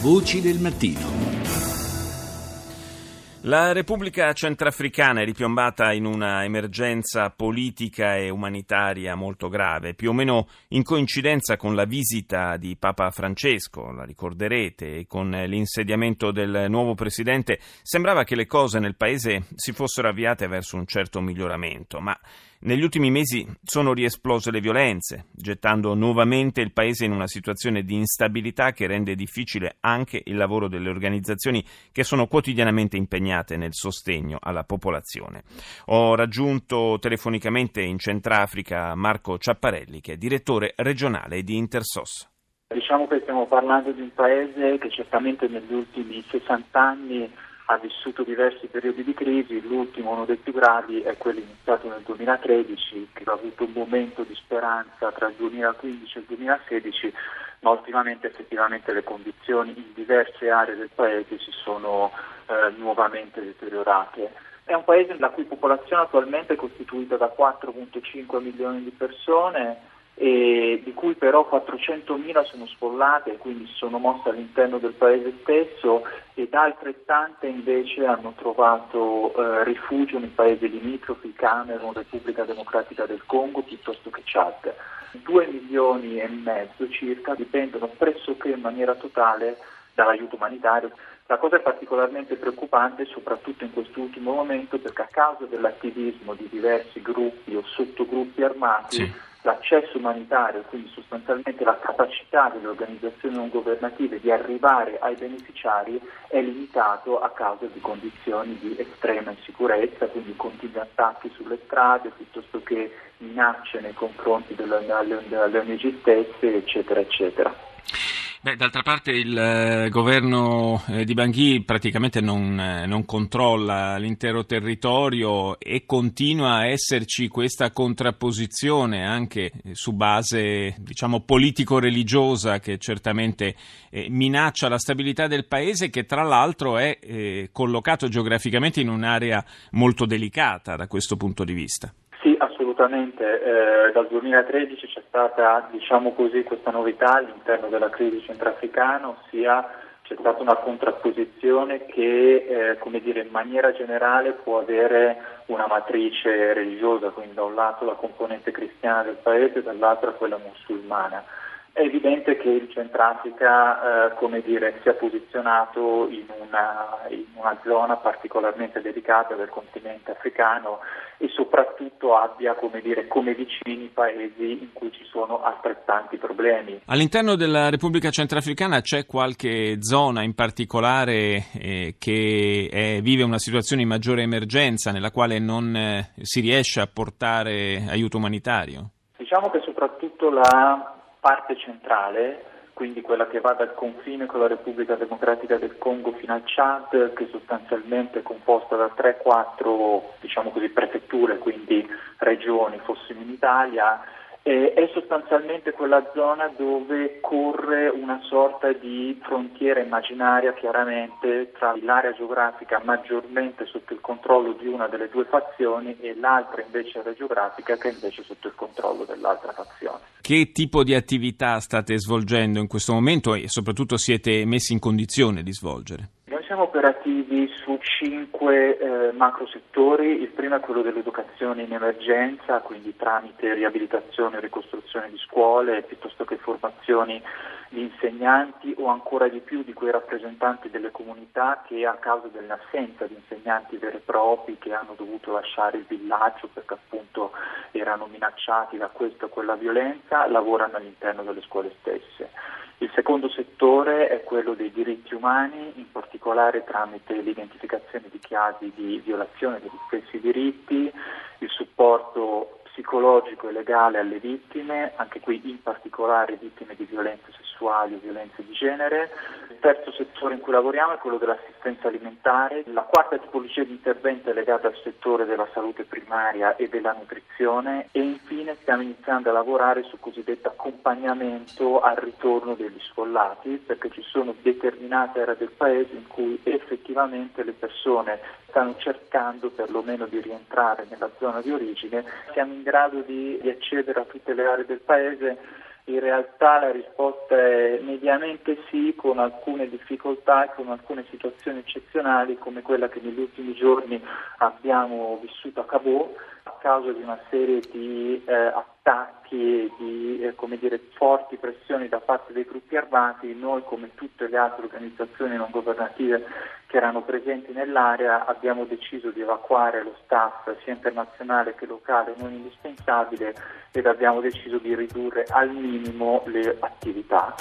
Voci del mattino. La Repubblica Centrafricana è ripiombata in una emergenza politica e umanitaria molto grave, più o meno in coincidenza con la visita di Papa Francesco, la ricorderete, e con l'insediamento del nuovo presidente. Sembrava che le cose nel paese si fossero avviate verso un certo miglioramento, ma negli ultimi mesi sono riesplose le violenze, gettando nuovamente il Paese in una situazione di instabilità che rende difficile anche il lavoro delle organizzazioni che sono quotidianamente impegnate nel sostegno alla popolazione. Ho raggiunto telefonicamente in Centrafrica Marco Ciapparelli, che è direttore regionale di Intersos. Diciamo che stiamo parlando di un paese che certamente negli ultimi 60 anni ha vissuto diversi periodi di crisi, l'ultimo, uno dei più gravi, è quello iniziato nel 2013, che ha avuto un momento di speranza tra il 2015 e il 2016, ma ultimamente effettivamente le condizioni in diverse aree del Paese si sono eh, nuovamente deteriorate. È un paese la cui popolazione attualmente è costituita da 4,5 milioni di persone, e di cui però 400.000 sono sfollate quindi sono mosse all'interno del paese stesso ed altrettante invece hanno trovato eh, rifugio nei paesi limitrofi, Camerun, Repubblica Democratica del Congo piuttosto che Chad. Due milioni e mezzo circa dipendono pressoché in maniera totale dall'aiuto umanitario. La cosa è particolarmente preoccupante soprattutto in quest'ultimo momento perché a causa dell'attivismo di diversi gruppi o sottogruppi armati sì l'accesso umanitario, quindi sostanzialmente la capacità delle organizzazioni non governative di arrivare ai beneficiari è limitato a causa di condizioni di estrema insicurezza, quindi continui attacchi sulle strade piuttosto che minacce nei confronti delle, ONG stesse, eccetera, eccetera. Beh, d'altra parte il eh, governo eh, di Bangui praticamente non, eh, non, controlla l'intero territorio e continua a esserci questa contrapposizione anche su base, diciamo, politico-religiosa che certamente minaccia la stabilità del paese che tra l'altro è collocato geograficamente in un'area molto delicata da questo punto di vista. Assolutamente. Eh, dal 2013 c'è stata, diciamo così, questa novità all'interno della crisi centrafricana, ossia c'è stata una contrapposizione che, eh, dire, in maniera generale può avere una matrice religiosa, quindi da un lato la componente cristiana del paese e dall'altro quella musulmana. È evidente che il Centrafrica eh, dire, si è posizionato in una, in una, zona particolarmente delicata del continente africano e soprattutto abbia come, dire, come vicini paesi in cui ci sono altrettanti problemi. All'interno della Repubblica Centrafricana c'è qualche zona in particolare eh, che è, vive una situazione di maggiore emergenza nella quale non eh, si riesce a portare aiuto umanitario? Diciamo che soprattutto la parte centrale, quindi quella che va dal confine con la Repubblica Democratica del Congo fino al Chad, che sostanzialmente è composta da 3-4 diciamo prefetture, quindi regioni, fossimo in Italia, eh, è sostanzialmente quella zona dove corre una sorta di frontiera immaginaria chiaramente tra l'area geografica maggiormente sotto il controllo di una delle due fazioni e l'altra invece area geografica che è invece sotto il controllo dell'altra fazione. Che tipo di attività state svolgendo in questo momento e soprattutto siete messi in condizione di svolgere? Siamo operativi su cinque eh, macro settori, il primo è quello dell'educazione in emergenza, quindi tramite riabilitazione e ricostruzione di scuole piuttosto che formazioni di insegnanti o ancora di più di quei rappresentanti delle comunità che a causa dell'assenza di insegnanti veri e propri che hanno dovuto lasciare il villaggio perché appunto erano minacciati da questa o quella violenza lavorano all'interno delle scuole stesse. Il secondo settore è quello dei diritti umani, in particolare tramite l'identificazione di casi di violazione degli stessi diritti, il supporto psicologico e legale alle vittime, anche qui in particolare vittime di violenze sessuali o violenze di genere. Il terzo settore in cui lavoriamo è quello dell'assistenza alimentare. La quarta tipologia di intervento è legata al settore della salute primaria e della nutrizione e infine stiamo iniziando a lavorare sul cosiddetto accompagnamento al ritorno degli sfollati perché ci sono determinate aree del paese in cui effettivamente le persone stanno cercando perlomeno di rientrare nella zona di origine. Siamo in grado di, di accedere a tutte le aree del paese In realtà la risposta è mediamente sì, con alcune difficoltà e con alcune situazioni eccezionali come quella che negli ultimi giorni abbiamo vissuto a Cabot a causa di una serie di eh, attacchi e di eh, dire, forti pressioni da parte dei gruppi armati. Noi, come tutte le altre organizzazioni non governative che erano presenti nell'area, abbiamo deciso di evacuare lo staff sia internazionale che locale non indispensabile ed abbiamo deciso di ridurre al minimo le attività.